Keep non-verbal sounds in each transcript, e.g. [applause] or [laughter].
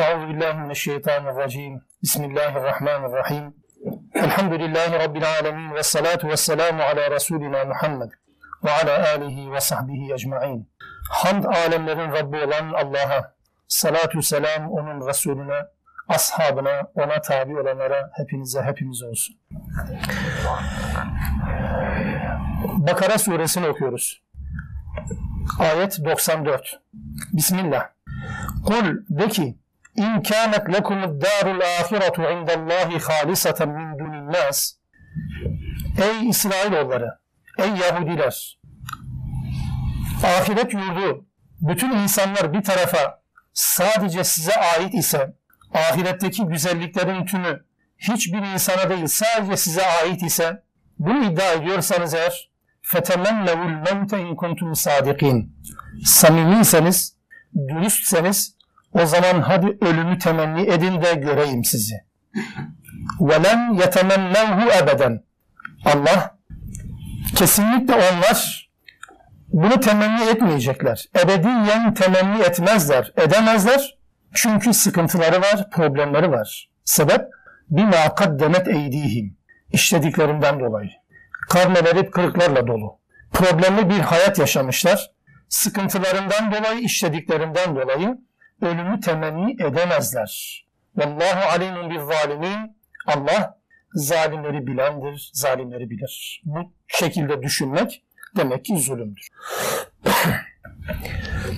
Euzubillahimineşşeytanirracim. Bismillahirrahmanirrahim. Elhamdülillahi Rabbil alemin ve salatu ve selamu ala Resulina Muhammed ve ala alihi ve sahbihi ecmain. Hamd alemlerin Rabbi olan Allah'a, salatu selam onun Resulüne, ashabına, ona tabi olanlara hepinize hepimiz olsun. Bakara suresini okuyoruz. Ayet 94. Bismillah. Kul de ki İn kânet lekumud dârul âhiretu indallâhi hâliseten min dunin nâs. Ey İsrailoğulları, ey Yahudiler, ahiret yurdu, bütün insanlar bir tarafa sadece size ait ise, ahiretteki güzelliklerin tümü hiçbir insana değil sadece size ait ise, bunu iddia ediyorsanız eğer, فَتَمَنَّوُ الْمَوْتَ اِنْ كُنْتُمْ صَادِقِينَ Samimiyseniz, dürüstseniz, o zaman hadi ölümü temenni edin de göreyim sizi. وَلَنْ يَتَمَنَّوْهُ ebeden. Allah, kesinlikle onlar bunu temenni etmeyecekler. Ebediyen temenni etmezler, edemezler. Çünkü sıkıntıları var, problemleri var. Sebep, bima kaddemet eydihim. İşlediklerinden dolayı. Karneleri kırıklarla dolu. Problemli bir hayat yaşamışlar. Sıkıntılarından dolayı, işlediklerinden dolayı ölümü temenni edemezler. Vallahu alimun bir zalimin. Allah zalimleri bilendir, zalimleri bilir. Bu şekilde düşünmek demek ki zulümdür. [coughs]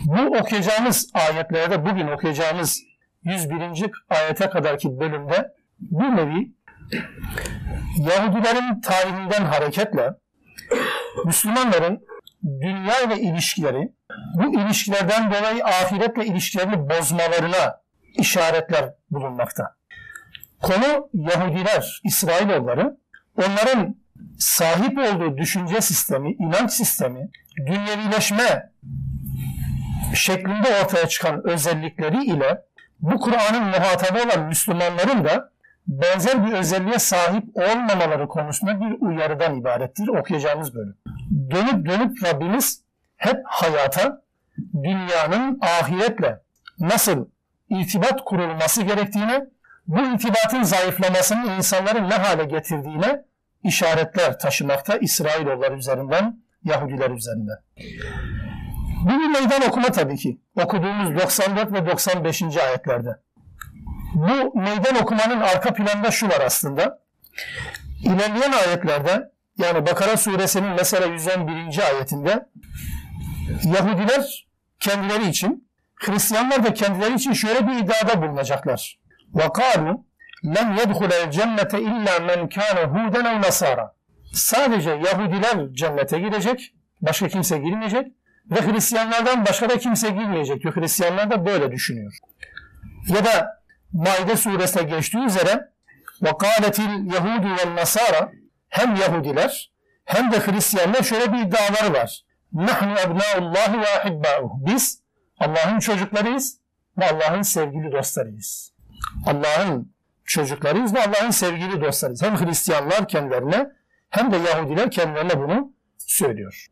Bu okuyacağımız ayetlerde, bugün okuyacağımız 101. ayete kadarki bölümde bir nevi Yahudilerin tarihinden hareketle Müslümanların dünya ile ilişkileri, bu ilişkilerden dolayı ahiretle ilişkilerini bozmalarına işaretler bulunmakta. Konu Yahudiler, İsrailoğulları, onların sahip olduğu düşünce sistemi, inanç sistemi, dünyevileşme şeklinde ortaya çıkan özellikleri ile bu Kur'an'ın muhatabı olan Müslümanların da benzer bir özelliğe sahip olmamaları konusunda bir uyarıdan ibarettir okuyacağımız bölüm. Dönüp dönüp Rabbimiz hep hayata, dünyanın ahiretle nasıl irtibat kurulması gerektiğine, bu irtibatın zayıflamasının insanları ne hale getirdiğine işaretler taşımakta İsrailoğulları üzerinden, Yahudiler üzerinden. Bu bir meydan okuma tabii ki. Okuduğumuz 94 ve 95. ayetlerde. Bu meydan okumanın arka planında şu var aslında. İlerleyen ayetlerde yani Bakara suresinin mesela 111. ayetinde Yahudiler kendileri için, Hristiyanlar da kendileri için şöyle bir iddiada bulunacaklar. وَقَالُوا لَنْ يَدْخُلَ الْجَنَّةَ اِلَّا مَنْ كَانَ هُودًا اَوْ نَصَارًا Sadece Yahudiler cennete girecek, başka kimse girmeyecek ve Hristiyanlardan başka da kimse girmeyecek diyor. Hristiyanlar da böyle düşünüyor. Ya da Maide suresine geçtiği üzere وَقَالَتِ الْيَهُودُ وَالنَّصَارَ Hem Yahudiler hem de Hristiyanlar şöyle bir iddiaları var. Nahnu ebnaullahi ve ahibba'uhu. Biz Allah'ın çocuklarıyız ve Allah'ın sevgili dostlarıyız. Allah'ın çocuklarıyız ve Allah'ın sevgili dostlarıyız. Hem Hristiyanlar kendilerine hem de Yahudiler kendilerine bunu söylüyor.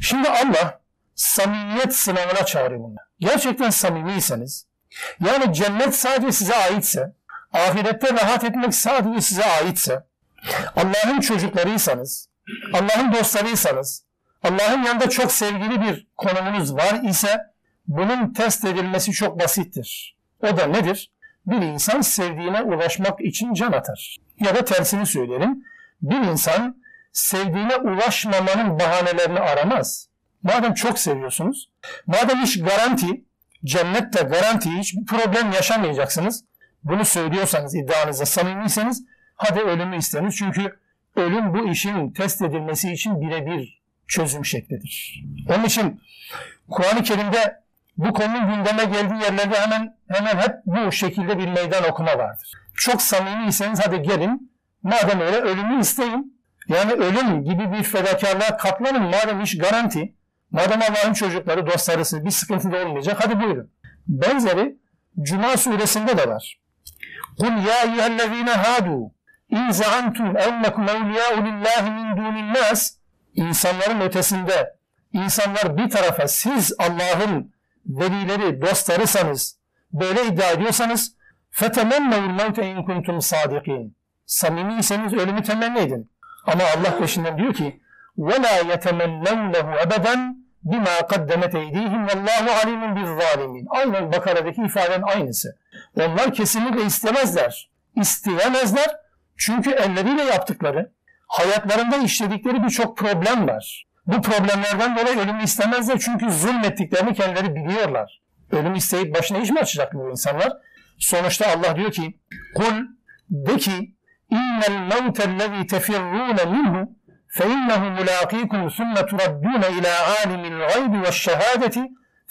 Şimdi Allah samimiyet sınavına çağırıyor bunu. Gerçekten samimiyseniz, yani cennet sadece size aitse, ahirette rahat etmek sadece size aitse, Allah'ın çocuklarıysanız, Allah'ın dostlarıysanız, Allah'ın yanında çok sevgili bir konumunuz var ise, bunun test edilmesi çok basittir. O da nedir? Bir insan sevdiğine ulaşmak için can atar. Ya da tersini söyleyelim. Bir insan sevdiğine ulaşmamanın bahanelerini aramaz. Madem çok seviyorsunuz, madem iş garanti, cennette garanti, hiçbir problem yaşamayacaksınız. Bunu söylüyorsanız, iddianıza samimiyseniz, hadi ölümü isteniz. Çünkü ölüm bu işin test edilmesi için birebir çözüm şeklidir. Onun için Kur'an-ı Kerim'de bu konunun gündeme geldiği yerlerde hemen hemen hep bu şekilde bir meydan okuma vardır. Çok samimiyseniz hadi gelin, madem öyle ölümü isteyin. Yani ölüm gibi bir fedakarlığa katlanın madem iş garanti. Madem Allah'ın çocukları, dostlarısı bir sıkıntı da olmayacak hadi buyurun. Benzeri Cuma suresinde de var. Kul ya eyyühellezine hadu in zaantum ennekum evliyâ'u lillahi min dûnin nas İnsanların ötesinde insanlar bir tarafa siz Allah'ın velileri, dostlarısanız böyle iddia ediyorsanız فَتَمَنَّوُ الْمَوْتَ اِنْ كُنْتُمْ صَادِقِينَ Samimiyseniz ölümü temenni edin. Ama Allah peşinden diyor ki وَلَا يَتَمَنَّوْنَهُ اَبَدًا بِمَا قَدَّمَتْ اَيْد۪يهِمْ وَاللّٰهُ عَلِيمٌ بِالظَّالِمِينَ Aynen Bakara'daki ifadenin aynısı. Onlar kesinlikle istemezler. İsteyemezler. Çünkü elleriyle yaptıkları, hayatlarında işledikleri birçok problem var. Bu problemlerden dolayı ölümü istemezler çünkü zulmettiklerini kendileri biliyorlar. Ölüm isteyip başına iş mi açacak bu insanlar? Sonuçta Allah diyor ki kul de ki innel mevtellezî tefirrûne minhu فَاِنَّهُ مُلَاقِيكُمْ ثُمَّ تُرَدُّونَ اِلَى عَالِمِ الْغَيْبِ وَالشَّهَادَةِ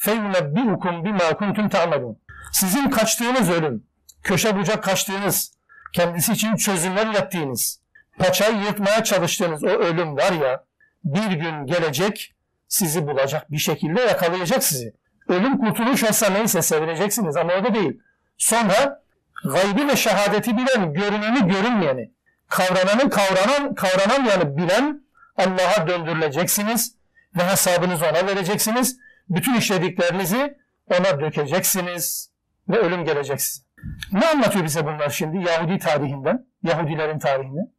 فَيُنَبِّئُكُمْ بِمَا كُنْتُمْ تَعْمَلُونَ Sizin kaçtığınız ölüm, köşe bucak kaçtığınız, kendisi için çözümler yaptığınız, paçayı yırtmaya çalıştığınız o ölüm var ya, bir gün gelecek, sizi bulacak, bir şekilde yakalayacak sizi. Ölüm kurtuluş olsa neyse sevineceksiniz ama da değil. Sonra gaybi ve şehadeti bilen, görüneni görünmeyeni, kavrananı kavranan, kavranamayanı bilen Allah'a döndürüleceksiniz ve hesabınızı ona vereceksiniz. Bütün işlediklerinizi ona dökeceksiniz ve ölüm gelecek size. Ne anlatıyor bize bunlar şimdi Yahudi tarihinden, Yahudilerin tarihinden?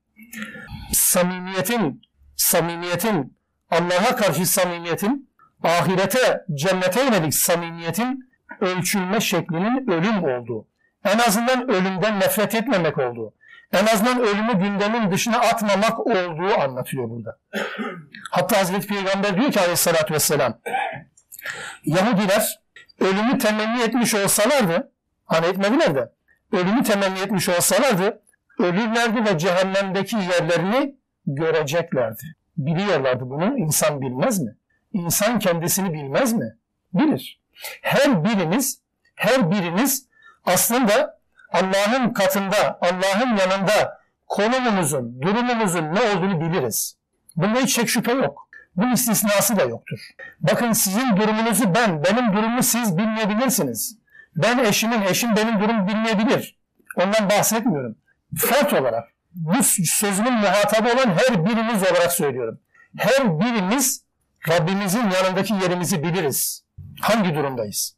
Samimiyetin, samimiyetin, Allah'a karşı samimiyetin, ahirete, cennete yönelik samimiyetin ölçülme şeklinin ölüm olduğu. En azından ölümden nefret etmemek olduğu. En azından ölümü gündemin dışına atmamak olduğu anlatıyor burada. Hatta Hazreti Peygamber diyor ki aleyhissalatü vesselam Yahudiler ölümü temenni etmiş olsalardı hani etmediler de ölümü temenni etmiş olsalardı ölürlerdi ve cehennemdeki yerlerini göreceklerdi. Biliyorlardı bunu. İnsan bilmez mi? İnsan kendisini bilmez mi? Bilir. Her biriniz, her biriniz aslında Allah'ın katında, Allah'ın yanında konumumuzun, durumumuzun ne olduğunu biliriz. Bunda hiç şek şüphe yok. Bunun istisnası da yoktur. Bakın sizin durumunuzu ben, benim durumumu siz bilmeyebilirsiniz. Ben eşimin, eşim benim durumumu bilmeyebilir. Ondan bahsetmiyorum. Fert olarak, bu sözümün muhatabı olan her birimiz olarak söylüyorum. Her birimiz Rabbimizin yanındaki yerimizi biliriz. Hangi durumdayız?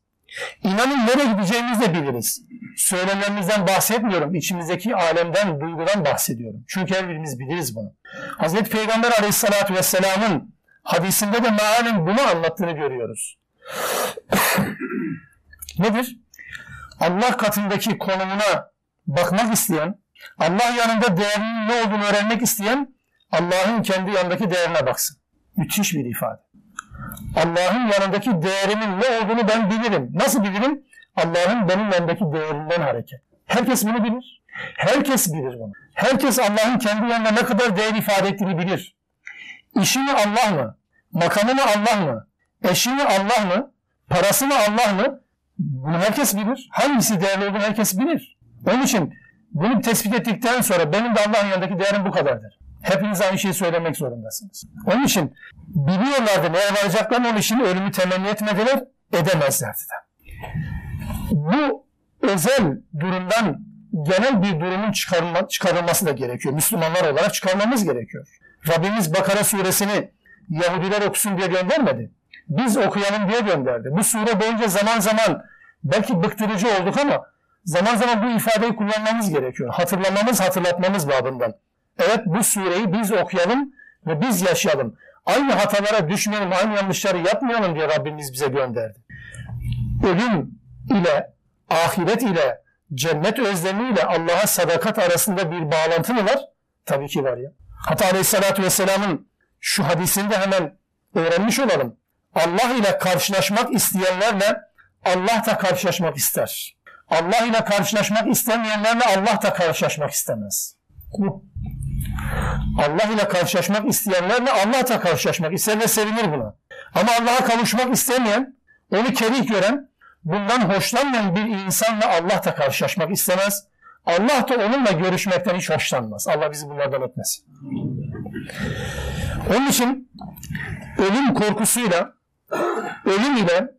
İnanın nereye gideceğimizi de biliriz. Söylemlerimizden bahsetmiyorum. İçimizdeki alemden, duygudan bahsediyorum. Çünkü her birimiz biliriz bunu. Hazreti Peygamber aleyhissalatü vesselamın hadisinde de mealen bunu anlattığını görüyoruz. [coughs] Nedir? Allah katındaki konumuna bakmak isteyen, Allah yanında değerinin ne olduğunu öğrenmek isteyen, Allah'ın kendi yanındaki değerine baksın. Müthiş bir ifade. Allah'ın yanındaki değerimin ne olduğunu ben bilirim. Nasıl bilirim? Allah'ın benim yanındaki değerinden hareket. Herkes bunu bilir. Herkes bilir bunu. Herkes Allah'ın kendi yanında ne kadar değer ifade ettiğini bilir. İşini Allah mı? Makamını Allah mı? Eşini Allah mı? Parasını Allah mı? Bunu herkes bilir. Hangisi değerli olduğunu herkes bilir. Onun için bunu tespit ettikten sonra benim de Allah'ın yanındaki değerim bu kadardır. Hepiniz aynı şeyi söylemek zorundasınız. Onun için biliyorlardı neye varacaklarını onun için ölümü temenni etmediler, edemezlerdi de. Bu özel durumdan genel bir durumun çıkarılma, çıkarılması da gerekiyor. Müslümanlar olarak çıkarmamız gerekiyor. Rabbimiz Bakara suresini Yahudiler okusun diye göndermedi. Biz okuyalım diye gönderdi. Bu sure boyunca zaman zaman belki bıktırıcı olduk ama zaman zaman bu ifadeyi kullanmamız gerekiyor. Hatırlamamız, hatırlatmamız babından. Evet bu sureyi biz okuyalım ve biz yaşayalım. Aynı hatalara düşmeyelim, aynı yanlışları yapmayalım diye Rabbimiz bize gönderdi. Ölüm ile, ahiret ile, cennet özlemi ile Allah'a sadakat arasında bir bağlantı mı var? Tabii ki var ya. Hatta Aleyhisselatü Vesselam'ın şu hadisinde hemen öğrenmiş olalım. Allah ile karşılaşmak isteyenlerle Allah da karşılaşmak ister. Allah ile karşılaşmak istemeyenlerle Allah da karşılaşmak istemez. Allah ile karşılaşmak isteyenlerle Allah da karşılaşmak ister ve sevinir buna. Ama Allah'a kavuşmak istemeyen, onu kerih gören, bundan hoşlanmayan bir insanla Allah da karşılaşmak istemez. Allah da onunla görüşmekten hiç hoşlanmaz. Allah bizi bunlardan etmesin. Onun için ölüm korkusuyla, ölüm ile,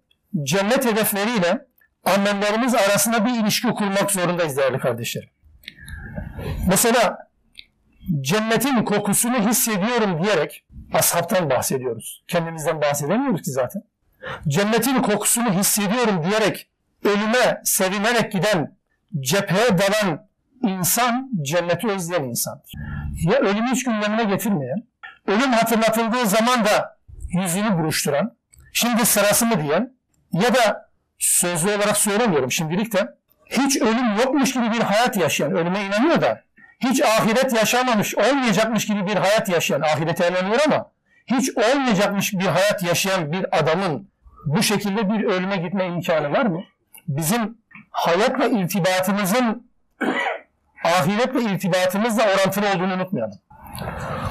cennet hedefleriyle annemlerimiz arasında bir ilişki kurmak zorundayız değerli kardeşlerim. Mesela cennetin kokusunu hissediyorum diyerek ashabtan bahsediyoruz. Kendimizden bahsedemiyoruz ki zaten. Cennetin kokusunu hissediyorum diyerek ölüme sevinerek giden, cepheye dalan insan cenneti özleyen insandır. Ya ölümü hiç gündemine getirmeyen, ölüm hatırlatıldığı zaman da yüzünü buruşturan, şimdi sırası mı diyen ya da sözlü olarak söylemiyorum şimdilik de hiç ölüm yokmuş gibi bir hayat yaşayan, ölüme inanıyor da hiç ahiret yaşamamış, olmayacakmış gibi bir hayat yaşayan, ahirete inanıyor ama hiç olmayacakmış bir hayat yaşayan bir adamın bu şekilde bir ölüme gitme imkanı var mı? Bizim hayatla irtibatımızın ahiretle irtibatımızla orantılı olduğunu unutmayalım.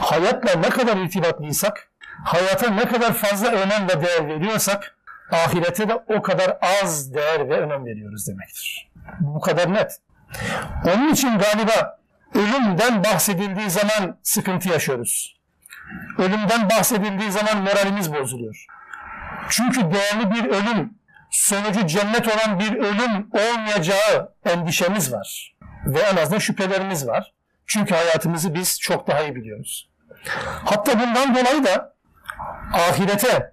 Hayatla ne kadar irtibatlıysak, hayata ne kadar fazla önem ve değer veriyorsak, ahirete de o kadar az değer ve önem veriyoruz demektir. Bu kadar net. Onun için galiba ölümden bahsedildiği zaman sıkıntı yaşıyoruz. Ölümden bahsedildiği zaman moralimiz bozuluyor. Çünkü değerli bir ölüm, sonucu cennet olan bir ölüm olmayacağı endişemiz var. Ve en azından şüphelerimiz var. Çünkü hayatımızı biz çok daha iyi biliyoruz. Hatta bundan dolayı da ahirete,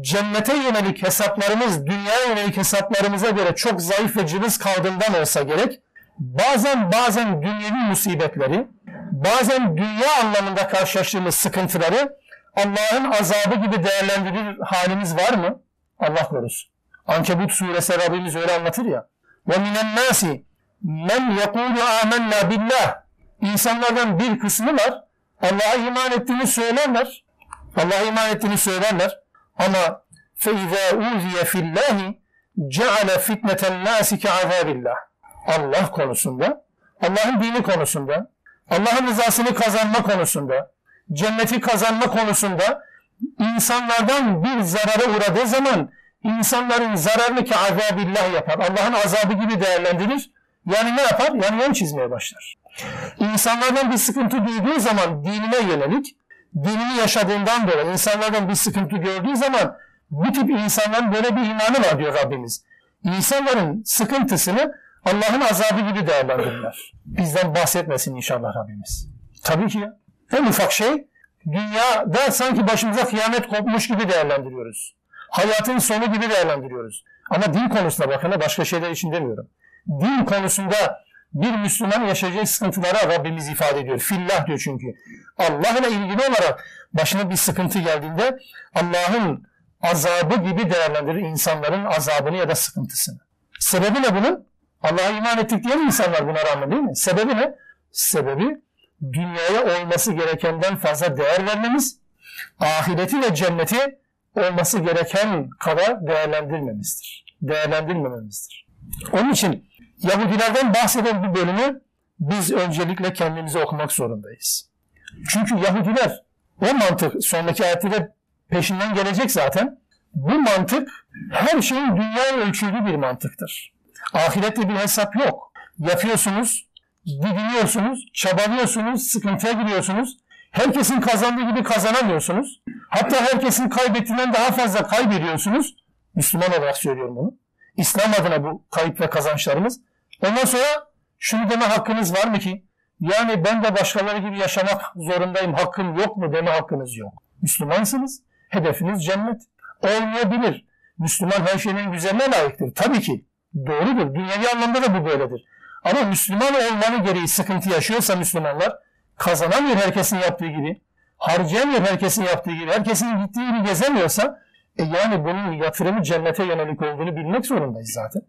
cennete yönelik hesaplarımız, dünyaya yönelik hesaplarımıza göre çok zayıf ve cılız kaldığından olsa gerek, bazen bazen dünyevi musibetleri, bazen dünya anlamında karşılaştığımız sıkıntıları Allah'ın azabı gibi değerlendirir halimiz var mı? Allah korusun. Ankebut suresi Rabbimiz öyle anlatır ya. Ve minen nasi men yekulu amennâ billah. İnsanlardan bir kısmı var. Allah'a iman ettiğini söylerler. Allah'a iman ettiğini söylerler. Ama فَاِذَا اُوذِيَ فِي اللّٰهِ جَعَلَ فِتْنَةَ النَّاسِ كَعَذَابِ اللّٰهِ Allah konusunda, Allah'ın dini konusunda, Allah'ın rızasını kazanma konusunda, cenneti kazanma konusunda insanlardan bir zarara uğradığı zaman insanların zararını ki azabillah yapar. Allah'ın azabı gibi değerlendirir. Yani ne yapar? Yani yön çizmeye başlar. İnsanlardan bir sıkıntı duyduğu zaman dinine yönelik, dinini yaşadığından dolayı insanlardan bir sıkıntı gördüğü zaman bu tip insanların böyle bir imanı var diyor Rabbimiz. İnsanların sıkıntısını Allah'ın azabı gibi değerlendirirler. Bizden bahsetmesin inşallah Rabbimiz. Tabii ki ya. En ufak şey dünyada sanki başımıza kıyamet kopmuş gibi değerlendiriyoruz. Hayatın sonu gibi değerlendiriyoruz. Ama din konusunda bakın başka şeyler için demiyorum. Din konusunda bir Müslüman yaşayacağı sıkıntılara Rabbimiz ifade ediyor. Fillah diyor çünkü. Allah'la ilgili olarak başına bir sıkıntı geldiğinde Allah'ın azabı gibi değerlendirir insanların azabını ya da sıkıntısını. Sebebi ne bunun? Allah'a iman ettik diyen insanlar buna rağmen değil mi? Sebebi ne? Sebebi dünyaya olması gerekenden fazla değer vermemiz, ahireti ve cenneti olması gereken kadar değerlendirmemizdir. Değerlendirmememizdir. Onun için Yahudilerden bahseden bu bölümü biz öncelikle kendimize okumak zorundayız. Çünkü Yahudiler o mantık sonraki ayette peşinden gelecek zaten. Bu mantık her şeyin dünya ölçüldüğü bir mantıktır. Ahirette bir hesap yok. Yapıyorsunuz, didiniyorsunuz, çabalıyorsunuz, sıkıntıya giriyorsunuz. Herkesin kazandığı gibi kazanamıyorsunuz. Hatta herkesin kaybettiğinden daha fazla kaybediyorsunuz. Müslüman olarak söylüyorum bunu. İslam adına bu kayıp ve kazançlarımız. Ondan sonra şunu deme hakkınız var mı ki? Yani ben de başkaları gibi yaşamak zorundayım, hakkım yok mu deme hakkınız yok. Müslümansınız, hedefiniz cennet. Olmayabilir. Müslüman her şeyin güzeline layıktır. Tabii ki. Doğrudur. Dünyevi anlamda da bu böyledir. Ama Müslüman olmanı gereği sıkıntı yaşıyorsa Müslümanlar kazanamıyor herkesin yaptığı gibi. Harcayamıyor herkesin yaptığı gibi. Herkesin gittiği gibi gezemiyorsa e yani bunun yatırımı cennete yönelik olduğunu bilmek zorundayız zaten.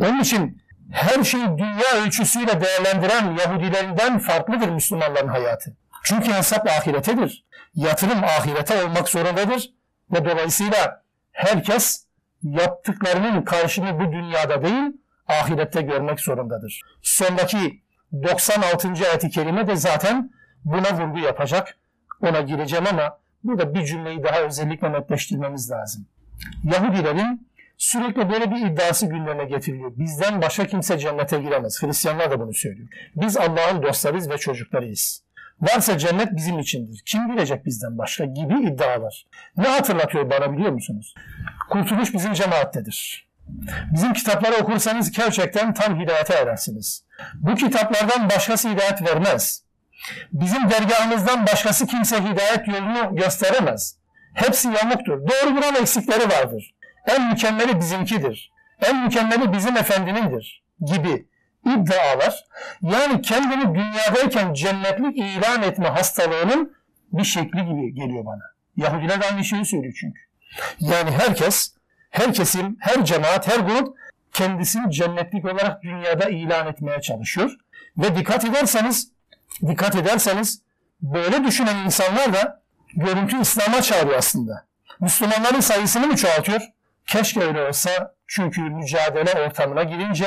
Onun için her şeyi dünya ölçüsüyle değerlendiren Yahudilerinden farklıdır Müslümanların hayatı. Çünkü hesap ahiretedir. Yatırım ahirete olmak zorundadır. Ve dolayısıyla herkes yaptıklarının karşını bu dünyada değil, ahirette görmek zorundadır. Sondaki 96. ayet-i kerime de zaten buna vurgu yapacak. Ona gireceğim ama burada bir cümleyi daha özellikle netleştirmemiz lazım. Yahudilerin sürekli böyle bir iddiası gündeme getiriliyor. Bizden başka kimse cennete giremez. Hristiyanlar da bunu söylüyor. Biz Allah'ın dostlarıyız ve çocuklarıyız. Varsa cennet bizim içindir. Kim girecek bizden başka gibi iddialar. Ne hatırlatıyor bana biliyor musunuz? Kurtuluş bizim cemaattedir. Bizim kitapları okursanız gerçekten tam hidayete erersiniz. Bu kitaplardan başkası hidayet vermez. Bizim dergahımızdan başkası kimse hidayet yolunu gösteremez. Hepsi yamuktur. Doğru bulan eksikleri vardır. En mükemmeli bizimkidir. en mükemmeli bizim efendinindir gibi iddialar yani kendini dünyadayken cennetlik ilan etme hastalığının bir şekli gibi geliyor bana. Yahudiler de aynı şeyi söylüyor çünkü. Yani herkes, her kesim, her cemaat, her grup kendisini cennetlik olarak dünyada ilan etmeye çalışıyor. Ve dikkat ederseniz, dikkat ederseniz böyle düşünen insanlar da görüntü İslam'a çağırıyor aslında. Müslümanların sayısını mı çoğaltıyor? Keşke öyle olsa çünkü mücadele ortamına girince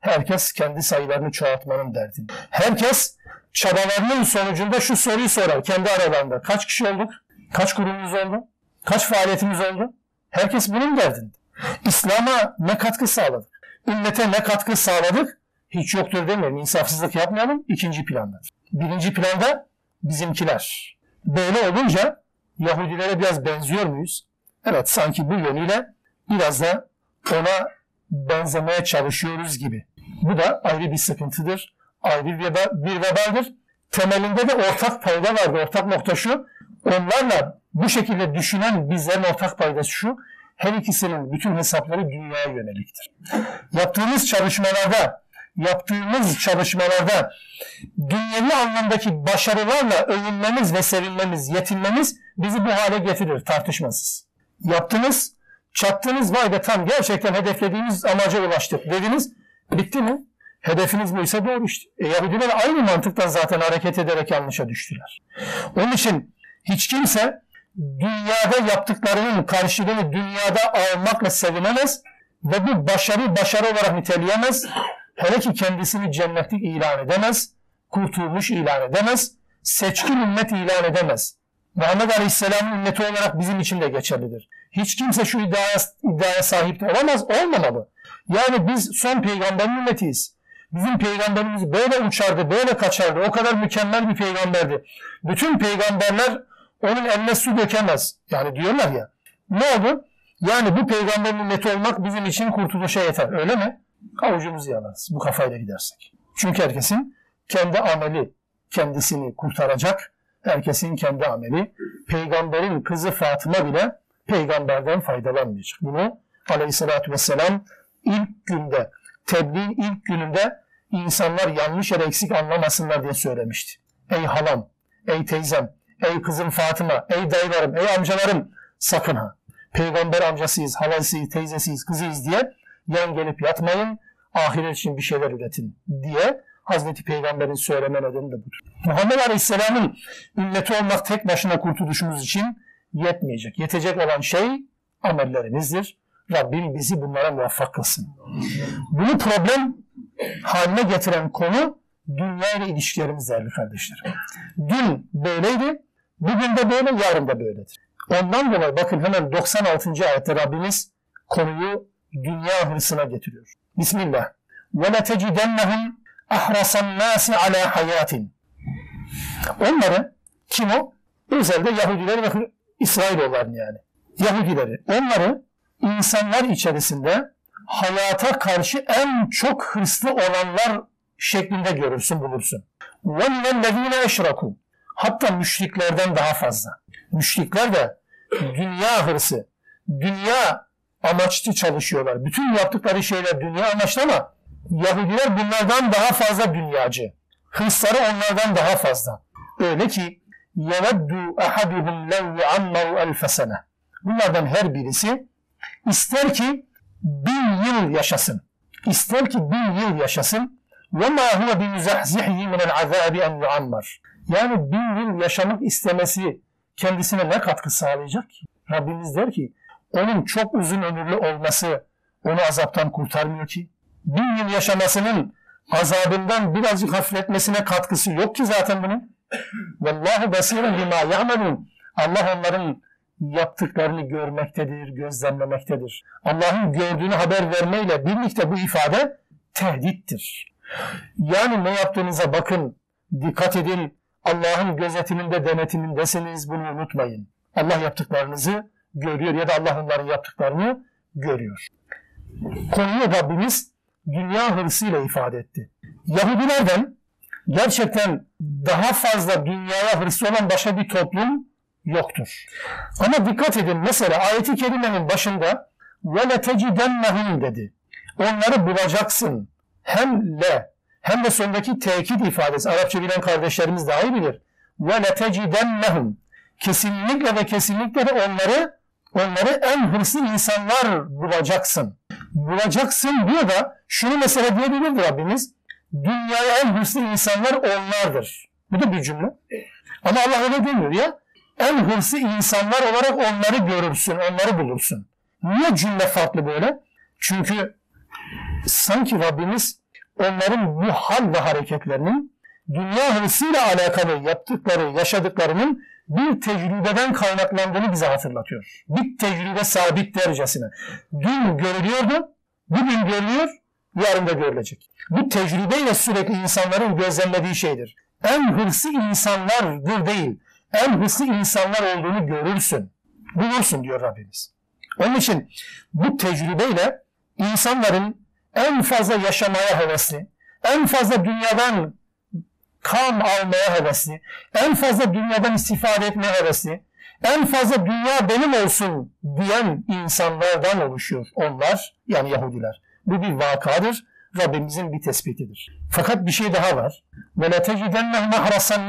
herkes kendi sayılarını çoğaltmanın derdinde. Herkes çabalarının sonucunda şu soruyu sorar kendi aralarında. Kaç kişi olduk? Kaç grubumuz oldu? Kaç faaliyetimiz oldu? Herkes bunun derdinde. İslam'a ne katkı sağladık? Ümmete ne katkı sağladık? Hiç yoktur demeyelim. İnsafsızlık yapmayalım. İkinci planda. Birinci planda bizimkiler. Böyle olunca Yahudilere biraz benziyor muyuz? Evet sanki bu yönüyle biraz da ona benzemeye çalışıyoruz gibi. Bu da ayrı bir sıkıntıdır. Ayrı bir, veba, bir vebaldir. Temelinde de ortak payda vardı. Ortak nokta şu. Onlarla bu şekilde düşünen bizlerin ortak paydası şu. Her ikisinin bütün hesapları dünyaya yöneliktir. Yaptığımız çalışmalarda yaptığımız çalışmalarda dünyevi anlamdaki başarılarla övünmemiz ve sevinmemiz, yetinmemiz bizi bu hale getirir tartışmasız. Yaptınız, çattınız vay be tam gerçekten hedeflediğimiz amaca ulaştık dediniz. Bitti mi? Hedefiniz buysa doğru işte. E, Yahudiler aynı mantıktan zaten hareket ederek yanlışa düştüler. Onun için hiç kimse dünyada yaptıklarının karşılığını dünyada almakla sevinemez ve bu başarı başarı olarak niteleyemez. Hele ki kendisini cennetlik ilan edemez, kurtulmuş ilan edemez, seçkin ümmet ilan edemez. Muhammed Aleyhisselam'ın ümmeti olarak bizim için de geçerlidir. Hiç kimse şu iddiaya, iddiaya sahip olamaz, olmamalı. Yani biz son peygamberin ümmetiyiz. Bizim peygamberimiz böyle uçardı, böyle kaçardı. O kadar mükemmel bir peygamberdi. Bütün peygamberler onun eline su dökemez. Yani diyorlar ya. Ne oldu? Yani bu peygamberin ümmeti olmak bizim için kurtuluşa yeter. Öyle mi? Avucumuzu yalarız bu kafayla gidersek. Çünkü herkesin kendi ameli kendisini kurtaracak. Herkesin kendi ameli. Peygamberin kızı Fatıma bile peygamberden faydalanmayacak. Bunu aleyhissalatü vesselam ilk günde, tebliğin ilk gününde insanlar yanlış yere eksik anlamasınlar diye söylemişti. Ey halam, ey teyzem, ey kızım Fatıma, ey dayılarım, ey amcalarım sakın ha. Peygamber amcasıyız, halasıyız, teyzesiyiz, kızıyız diye yan gelip yatmayın, ahiret için bir şeyler üretin diye Hazreti Peygamber'in söyleme nedeni de budur. Muhammed Aleyhisselam'ın ümmeti olmak tek başına kurtuluşumuz için yetmeyecek. Yetecek olan şey amellerimizdir. Rabbim bizi bunlara muvaffak kılsın. Bunu problem haline getiren konu dünya ile ilişkilerimiz değerli kardeşlerim. Dün böyleydi, bugün de böyle, yarın da böyledir. Ondan dolayı bakın hemen 96. ayette Rabbimiz konuyu dünya hırsına getiriyor. Bismillah. وَلَتَجِدَنَّهُمْ اَحْرَسَ النَّاسِ عَلَى حَيَاتٍ Onları, kim o? Özellikle Yahudiler ve İsrailoğulların yani. Yahudileri. Onları insanlar içerisinde hayata karşı en çok hırslı olanlar şeklinde görürsün, bulursun. وَالَّذ۪ينَ اَشْرَكُوا Hatta müşriklerden daha fazla. Müşrikler de dünya hırsı, dünya amaçlı çalışıyorlar. Bütün yaptıkları şeyler dünya amaçlı ama Yahudiler bunlardan daha fazla dünyacı. Hırsları onlardan daha fazla. Öyle ki يَوَدُّ اَحَدُهُمْ لَوْ يَعَمَّرُ اَلْفَ Bunlardan her birisi ister ki bin yıl yaşasın. İster ki bin yıl yaşasın. وَمَا هُوَ بِمُزَحْزِحِهِ مِنَ الْعَذَابِ اَنْ يُعَمَّرْ Yani bin yıl yaşamak istemesi kendisine ne katkı sağlayacak ki? Rabbimiz der ki onun çok uzun ömürlü olması onu azaptan kurtarmıyor ki. Bin yıl yaşamasının azabından birazcık hafifletmesine katkısı yok ki zaten bunun. Vallahu basiren bima ya'melun. Allah onların yaptıklarını görmektedir, gözlemlemektedir. Allah'ın gördüğünü haber vermeyle birlikte bu ifade tehdittir. Yani ne yaptığınıza bakın, dikkat edin. Allah'ın gözetiminde, denetimindesiniz. Bunu unutmayın. Allah yaptıklarınızı görüyor ya da Allah onların yaptıklarını görüyor. Konuyu Rabbimiz dünya hırsıyla ifade etti. Yahudilerden gerçekten daha fazla dünyaya hırsı olan başka bir toplum yoktur. Ama dikkat edin mesela ayeti kerimenin başında وَلَتَجِدَنَّهُمْ dedi. onları bulacaksın. Hem le hem de sondaki tekit ifadesi. Arapça bilen kardeşlerimiz daha iyi bilir. Ve letecidennehum. Kesinlikle ve kesinlikle de onları onları en hırslı insanlar bulacaksın. Bulacaksın diyor da şunu mesela diyebilir Rabbimiz. Dünyaya en hırslı insanlar onlardır. Bu da bir cümle. Ama Allah öyle demiyor ya. En hırslı insanlar olarak onları görürsün, onları bulursun. Niye cümle farklı böyle? Çünkü sanki Rabbimiz onların bu hal ve hareketlerinin dünya hırsıyla alakalı yaptıkları, yaşadıklarının bir tecrübeden kaynaklandığını bize hatırlatıyor. Bir tecrübe sabit dercesine. Dün görülüyordu, bugün görülüyor, yarın da görülecek. Bu tecrübeyle sürekli insanların gözlemlediği şeydir. En hırslı insanlardır değil, en hırslı insanlar olduğunu görürsün. Bulursun diyor Rabbimiz. Onun için bu tecrübeyle insanların en fazla yaşamaya hevesli, en fazla dünyadan kan almaya hevesli, en fazla dünyadan istifade etmeye hevesli, en fazla dünya benim olsun diyen insanlardan oluşuyor onlar, yani Yahudiler. Bu bir vakadır. Rabbimizin bir tespitidir. Fakat bir şey daha var. Ve la tecidennehme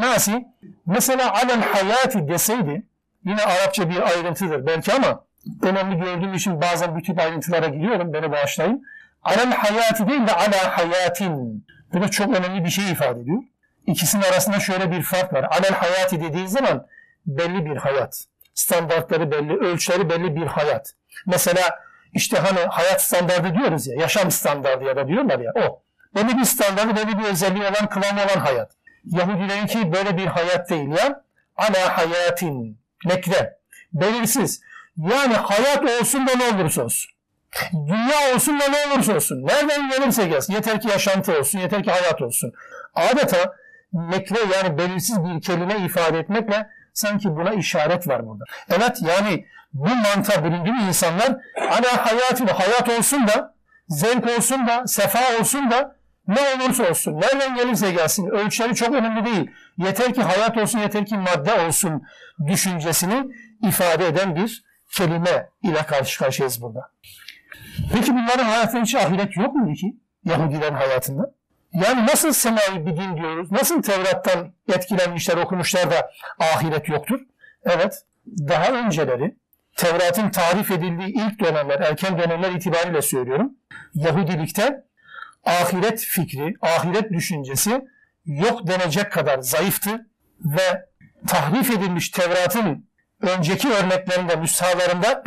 nasi mesela alel hayati deseydi yine Arapça bir ayrıntıdır belki ama önemli gördüğüm için bazen bu tip ayrıntılara giriyorum. Beni bağışlayın. Alel hayati değil de ala hayatin. Bu da çok önemli bir şey ifade ediyor. İkisinin arasında şöyle bir fark var. Alel hayati dediği zaman belli bir hayat. Standartları belli, ölçüleri belli bir hayat. Mesela işte hani hayat standardı diyoruz ya, yaşam standardı ya da diyorlar ya o. Belli bir standardı, belli bir özelliği olan, kıvamı olan hayat. Yahudilerinki böyle bir hayat değil ya. Ala hayatin, nekre, belirsiz. Yani hayat olsun da ne olursa olsun. Dünya olsun da ne olursa olsun. Nereden gelirse gelsin. Yeter ki yaşantı olsun, yeter ki hayat olsun. Adeta nekre yani belirsiz bir kelime ifade etmekle sanki buna işaret var burada. Evet yani bu mantığa büründüğü insanlar ana hayatı hayat olsun da zevk olsun da sefa olsun da ne olursa olsun nereden gelirse gelsin ölçüleri çok önemli değil. Yeter ki hayat olsun yeter ki madde olsun düşüncesini ifade eden bir kelime ile karşı karşıyayız burada. Peki bunların hayatında hiç ahiret yok mu ki? Yahudilerin hayatında. Yani nasıl semavi bir din diyoruz? Nasıl Tevrat'tan etkilenmişler, okumuşlar da ahiret yoktur? Evet, daha önceleri Tevrat'ın tarif edildiği ilk dönemler, erken dönemler itibariyle söylüyorum. Yahudilikte ahiret fikri, ahiret düşüncesi yok denecek kadar zayıftı ve tahrif edilmiş Tevrat'ın önceki örneklerinde, müsahalarında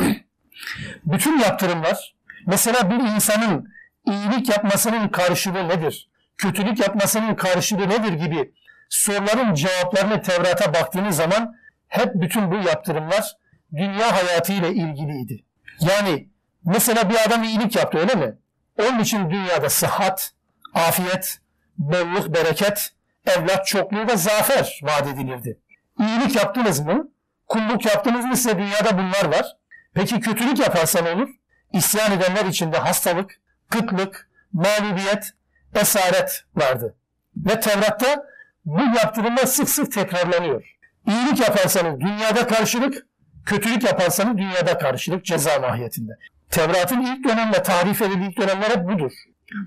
[clears throat] bütün yaptırımlar, mesela bir insanın iyilik yapmasının karşılığı nedir? kötülük yapmasının karşılığı nedir gibi soruların cevaplarını Tevrat'a baktığınız zaman hep bütün bu yaptırımlar dünya hayatı ile ilgiliydi. Yani mesela bir adam iyilik yaptı öyle mi? Onun için dünyada sıhhat, afiyet, bolluk, bereket, evlat çokluğu ve zafer vaat edilirdi. İyilik yaptınız mı? Kulluk yaptınız mı size dünyada bunlar var. Peki kötülük yaparsan olur? İsyan edenler içinde hastalık, kıtlık, mağlubiyet, esaret vardı. Ve Tevrat'ta bu yaptırımlar sık sık tekrarlanıyor. İyilik yaparsanız dünyada karşılık, kötülük yaparsanız dünyada karşılık ceza mahiyetinde. Tevrat'ın ilk dönemle tarif edildiği dönemler hep budur.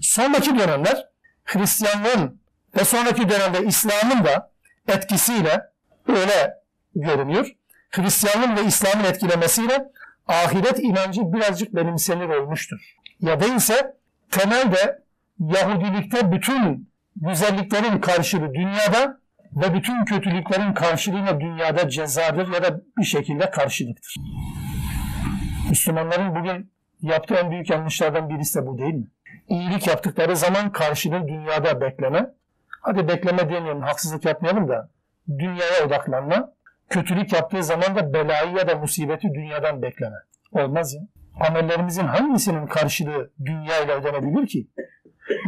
Sonraki dönemler Hristiyanlığın ve sonraki dönemde İslam'ın da etkisiyle öyle görünüyor. Hristiyanlığın ve İslam'ın etkilemesiyle ahiret inancı birazcık benimsenir olmuştur. Ya değilse temelde Yahudilikte bütün güzelliklerin karşılığı dünyada ve bütün kötülüklerin karşılığına dünyada cezadır ya da bir şekilde karşılıktır. Müslümanların bugün yaptığı en büyük yanlışlardan birisi de bu değil mi? İyilik yaptıkları zaman karşılığı dünyada bekleme. Hadi bekleme diyemeyelim, haksızlık yapmayalım da dünyaya odaklanma. Kötülük yaptığı zaman da belayı ya da musibeti dünyadan bekleme. Olmaz ya. Amellerimizin hangisinin karşılığı dünya ile ödenebilir ki?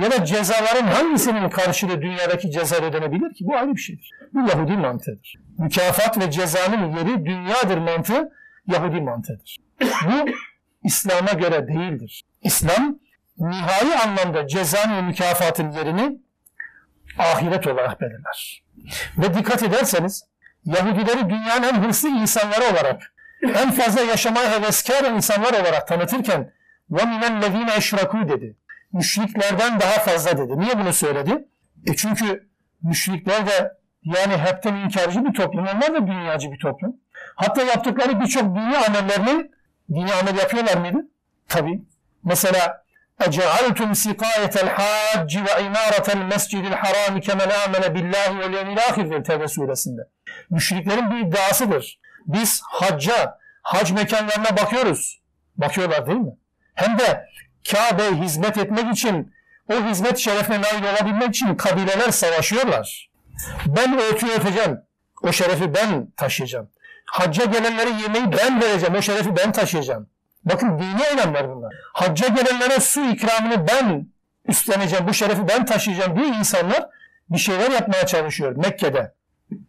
ya da cezaların hangisinin karşılığı dünyadaki ceza ödenebilir ki? Bu ayrı bir şeydir. Bu Yahudi mantığıdır. Mükafat ve cezanın yeri dünyadır mantığı Yahudi mantığıdır. Bu İslam'a göre değildir. İslam nihai anlamda cezanın ve mükafatın yerini ahiret olarak belirler. Ve dikkat ederseniz Yahudileri dünyanın en hırslı insanları olarak, en fazla yaşamaya heveskar insanlar olarak tanıtırken وَمِنَ الَّذ۪ينَ اَشْرَكُوا dedi müşriklerden daha fazla dedi. Niye bunu söyledi? E çünkü müşrikler de yani hepten inkarcı bir toplum. Onlar da dünyacı bir toplum. Hatta yaptıkları birçok dini amellerini dini amel yapıyorlar mıydı? Tabi. Mesela اَجَعَلْتُمْ سِقَايَةَ الْحَاجِّ وَاِمَارَةَ الْمَسْجِدِ الْحَرَامِ كَمَنْ آمَنَ بِاللّٰهِ وَالْيَوْمِ الْآخِرِ Tevbe suresinde. Müşriklerin bir iddiasıdır. Biz hacca, hac mekanlarına bakıyoruz. Bakıyorlar değil mi? Hem de Kabe'ye hizmet etmek için, o hizmet şerefine nail olabilmek için kabileler savaşıyorlar. Ben örtü örteceğim. O şerefi ben taşıyacağım. Hacca gelenlere yemeği ben vereceğim. O şerefi ben taşıyacağım. Bakın dini eylemler bunlar. Hacca gelenlere su ikramını ben üstleneceğim. Bu şerefi ben taşıyacağım diye insanlar bir şeyler yapmaya çalışıyor Mekke'de.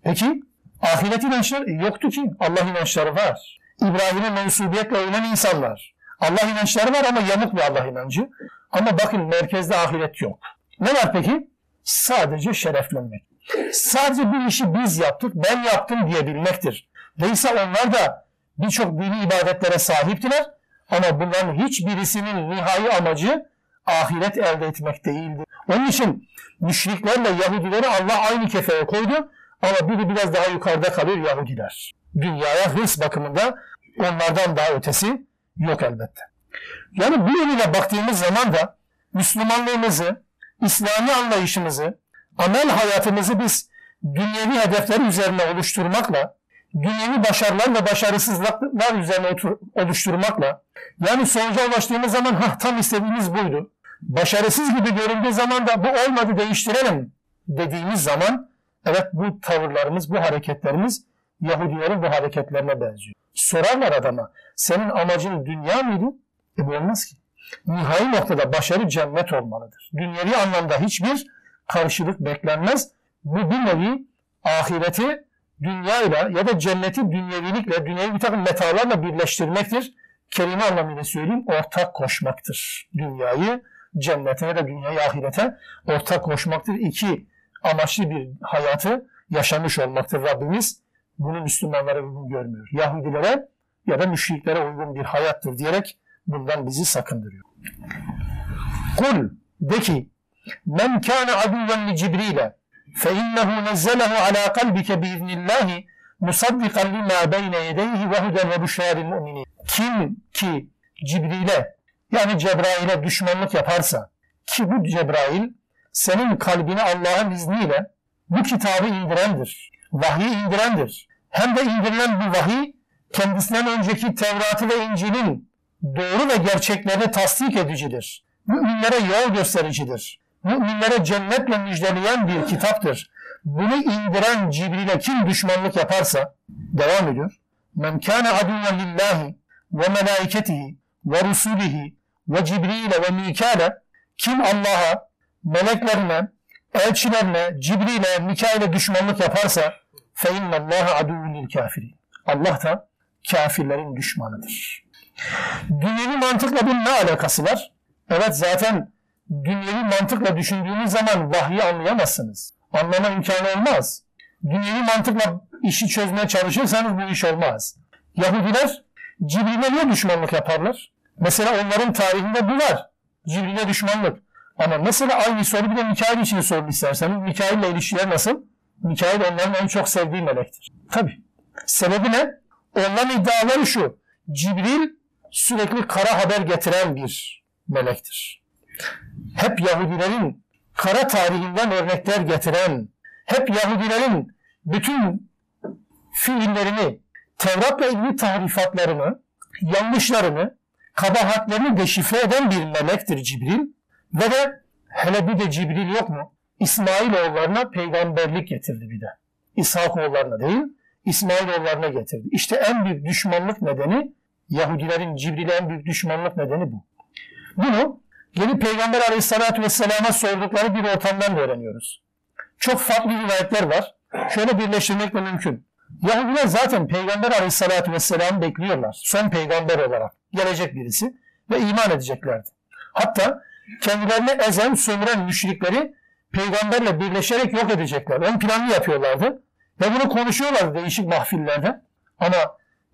Peki ahiret inançları yoktu ki. Allah inançları var. İbrahim'e mensubiyetle övünen insanlar. Allah inançları var ama yamuk bir Allah inancı. Ama bakın merkezde ahiret yok. Ne var peki? Sadece şereflenmek. Sadece bir işi biz yaptık, ben yaptım diyebilmektir. Değilse onlar da birçok dini ibadetlere sahiptiler ama bunların hiçbirisinin nihai amacı ahiret elde etmek değildi. Onun için müşriklerle Yahudileri Allah aynı kefeye koydu ama biri biraz daha yukarıda kalıyor Yahudiler. Dünyaya hırs bakımında onlardan daha ötesi yok elbette. Yani bu yönüyle baktığımız zaman da Müslümanlığımızı, İslami anlayışımızı, amel hayatımızı biz dünyevi hedefler üzerine oluşturmakla, dünyevi başarılar ve başarısızlıklar üzerine oluşturmakla, yani sonuca ulaştığımız zaman ha tam istediğimiz buydu. Başarısız gibi göründüğü zaman da bu olmadı değiştirelim dediğimiz zaman evet bu tavırlarımız, bu hareketlerimiz Yahudilerin bu hareketlerine benziyor. Sorarlar adama senin amacın dünya mıydı? E bu olmaz ki. Nihai noktada başarı cennet olmalıdır. Dünyevi anlamda hiçbir karşılık beklenmez. Bu bir nevi ahireti dünyayla ya da cenneti dünyevilikle, dünyevi bir takım metalarla birleştirmektir. Kelime anlamıyla söyleyeyim, ortak koşmaktır. Dünyayı cennete ya da dünyayı ahirete ortak koşmaktır. İki amaçlı bir hayatı yaşamış olmaktır Rabbimiz. Bunu Müslümanlara uygun görmüyor. Yahudilere ya da müşriklere uygun bir hayattır diyerek bundan bizi sakındırıyor. Kul de ki men kâne aduven li Cibril'e fe innehu nezzelehu ala kalbike biiznillâhi musaddikan lima beyne yedeyhi ve huden ve büşrârin mu'minin. Kim ki Cibril'e yani Cebrail'e düşmanlık yaparsa ki bu Cebrail senin kalbine Allah'ın izniyle bu kitabı indirendir. Vahyi indirendir. Hem de indirilen bu vahiy kendisinden önceki Tevrat'ı ve İncil'in doğru ve gerçeklerini tasdik edicidir. Müminlere yol göstericidir. Müminlere cennetle müjdeleyen bir kitaptır. Bunu indiren Cibril'e kim düşmanlık yaparsa, devam ediyor. Men kâne aduven lillahi ve melaiketihi ve rusulihi kim Allah'a, meleklerine, elçilerine, Cibril'e, Mikail'e düşmanlık yaparsa fe innallâhe aduvun lil kafirin. Allah da kafirlerin düşmanıdır. Dünyevi mantıkla bunun ne alakası var? Evet zaten dünyevi mantıkla düşündüğünüz zaman vahyi anlayamazsınız. Anlama imkanı olmaz. Dünyevi mantıkla işi çözmeye çalışırsanız bu iş olmaz. Yahudiler Cibril'e niye düşmanlık yaparlar? Mesela onların tarihinde bu var. Cibril'e düşmanlık. Ama mesela aynı soru bir de Mikail için sorun isterseniz. Mikail ile ilişkiler nasıl? Mikail onların en çok sevdiği melektir. Tabi. Sebebi ne? Onların iddiaları şu. Cibril sürekli kara haber getiren bir melektir. Hep Yahudilerin kara tarihinden örnekler getiren, hep Yahudilerin bütün fiillerini, Tevrat'la ilgili tahrifatlarını, yanlışlarını, kabahatlerini deşifre eden bir melektir Cibril. Ve de hele bir de Cibril yok mu? İsmail oğullarına peygamberlik getirdi bir de. İshak oğullarına değil, İsmail oğullarına getirdi. İşte en büyük düşmanlık nedeni Yahudilerin Cibril'e en büyük düşmanlık nedeni bu. Bunu yeni Peygamber Aleyhisselatü Vesselam'a sordukları bir ortamdan da öğreniyoruz. Çok farklı rivayetler var. Şöyle birleştirmek de mümkün. Yahudiler zaten Peygamber Aleyhisselatü Vesselam'ı bekliyorlar. Son peygamber olarak gelecek birisi ve iman edeceklerdi. Hatta kendilerini ezen, sömüren müşrikleri peygamberle birleşerek yok edecekler. Ön planı yapıyorlardı. Ve bunu konuşuyorlar değişik mahfillerde. Ama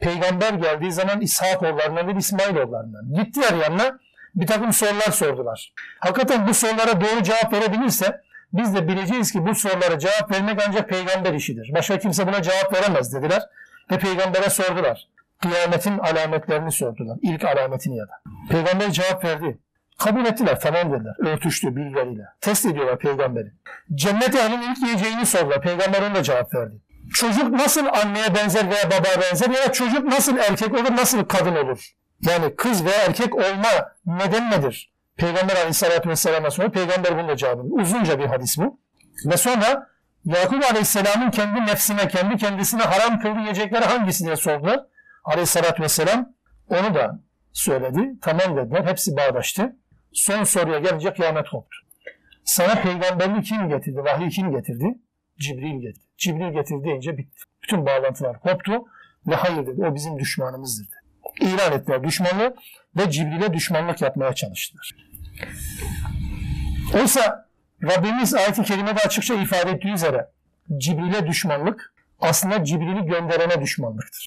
peygamber geldiği zaman İshak oğullarından değil İsmail oğullarından. Gittiler yanına bir takım sorular sordular. Hakikaten bu sorulara doğru cevap verebilirse biz de bileceğiz ki bu sorulara cevap vermek ancak peygamber işidir. Başka kimse buna cevap veremez dediler. Ve peygambere sordular. Kıyametin alametlerini sordular. İlk alametini ya da. Peygamber cevap verdi. Kabul ettiler tamam dediler. Örtüştü bilgileriyle. Test ediyorlar peygamberi. Cennet ehlinin ilk yiyeceğini sordular. Peygamber ona cevap verdi. Çocuk nasıl anneye benzer veya babaya benzer ya çocuk nasıl erkek olur nasıl kadın olur? Yani kız veya erkek olma neden nedir? Peygamber aleyhissalatü vesselam'a sonra peygamber bunun da cevabını. Uzunca bir hadis bu. Ve sonra Yakup aleyhisselamın kendi nefsine, kendi kendisine haram kıldığı yiyecekleri hangisi diye sordular. Aleyhissalatü vesselam onu da söyledi. Tamam dediler. Hepsi bağdaştı. Son soruya gelince kıyamet koptu. Sana peygamberliği kim getirdi? Vahiy kim getirdi? Cibril getirdi. Cibril getirdi deyince bitti. Bütün bağlantılar koptu ve hayır dedi. O bizim düşmanımızdır dedi. İlan ettiler düşmanlığı ve Cibril'e düşmanlık yapmaya çalıştılar. Oysa Rabbimiz ayet-i kerimede açıkça ifade ettiği üzere Cibril'e düşmanlık aslında Cibril'i gönderene düşmanlıktır.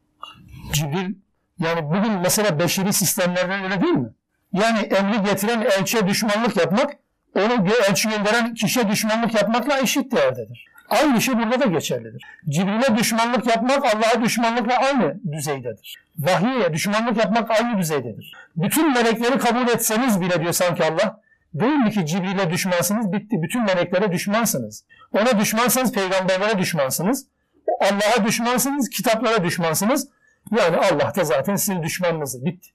Cibril yani bugün mesela beşeri sistemlerden öyle değil mi? Yani emri getiren elçiye düşmanlık yapmak, onu elçi gönderen kişiye düşmanlık yapmakla eşit değerdedir. Aynı şey burada da geçerlidir. Cibril'e düşmanlık yapmak Allah'a düşmanlıkla aynı düzeydedir. Vahiye düşmanlık yapmak aynı düzeydedir. Bütün melekleri kabul etseniz bile diyor sanki Allah, değil mi ki Cibril'e düşmansınız bitti. Bütün meleklere düşmansınız. Ona düşmansanız peygamberlere düşmansınız. Allah'a düşmansınız, kitaplara düşmansınız. Yani Allah da zaten sizin düşmanınızdır. Bitti.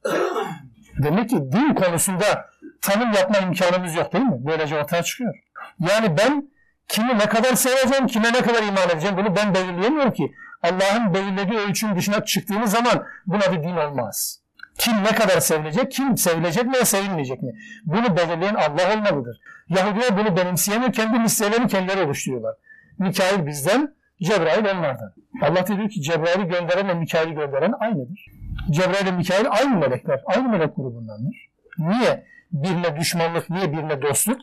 Demek ki din konusunda tanım yapma imkanımız yok değil mi? Böylece ortaya çıkıyor. Yani ben kimi ne kadar seveceğim, kime ne kadar iman edeceğim bunu ben belirleyemiyorum ki. Allah'ın belirlediği ölçünün dışına çıktığınız zaman buna bir din olmaz. Kim ne kadar sevilecek, kim sevilecek mi sevilmeyecek mi? Bunu belirleyen Allah olmalıdır. Yahudiler bunu benimseyemiyor, kendi listelerini kendileri oluşturuyorlar. Mikail bizden, Cebrail onlardan. Allah diyor ki Cebrail'i gönderen ve Mikail'i gönderen aynıdır. Cebrail ile Mikail aynı melekler, aynı melek grubundandır. Niye birine düşmanlık, niye birine dostluk?